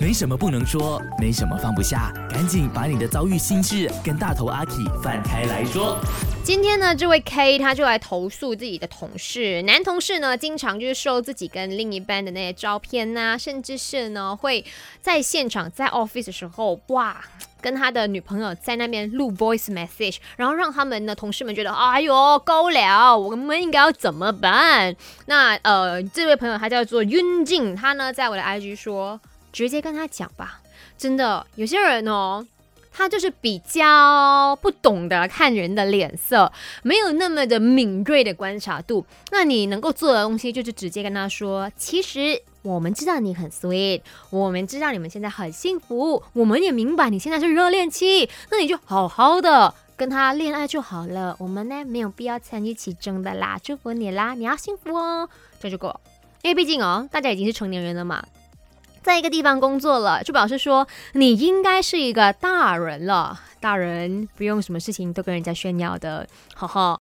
没什么不能说，没什么放不下，赶紧把你的遭遇心事跟大头阿 K 放开来说。今天呢，这位 K 他就来投诉自己的同事，男同事呢，经常就是收自己跟另一半的那些照片呐、甚至是呢会在现场在 office 的时候，哇，跟他的女朋友在那边录 voice message，然后让他们的同事们觉得，哎呦，够了，我们应该要怎么办？那呃，这位朋友他叫做윤 진， 他呢在我的 IG 说，直接跟他讲吧，真的，有些人哦。他就是比较不懂得看人的脸色，没有那么的敏锐的观察度。那你能够做的东西，就是直接跟他说：“其实我们知道你很 sweet，我们知道你们现在很幸福，我们也明白你现在是热恋期，那你就好好的跟他恋爱就好了。我们呢没有必要参与其中的啦，祝福你啦，你要幸福哦，这就够了。因为毕竟哦，大家已经是成年人了嘛。”在一个地方工作了，就表示说你应该是一个大人了。大人不用什么事情都跟人家炫耀的，哈哈。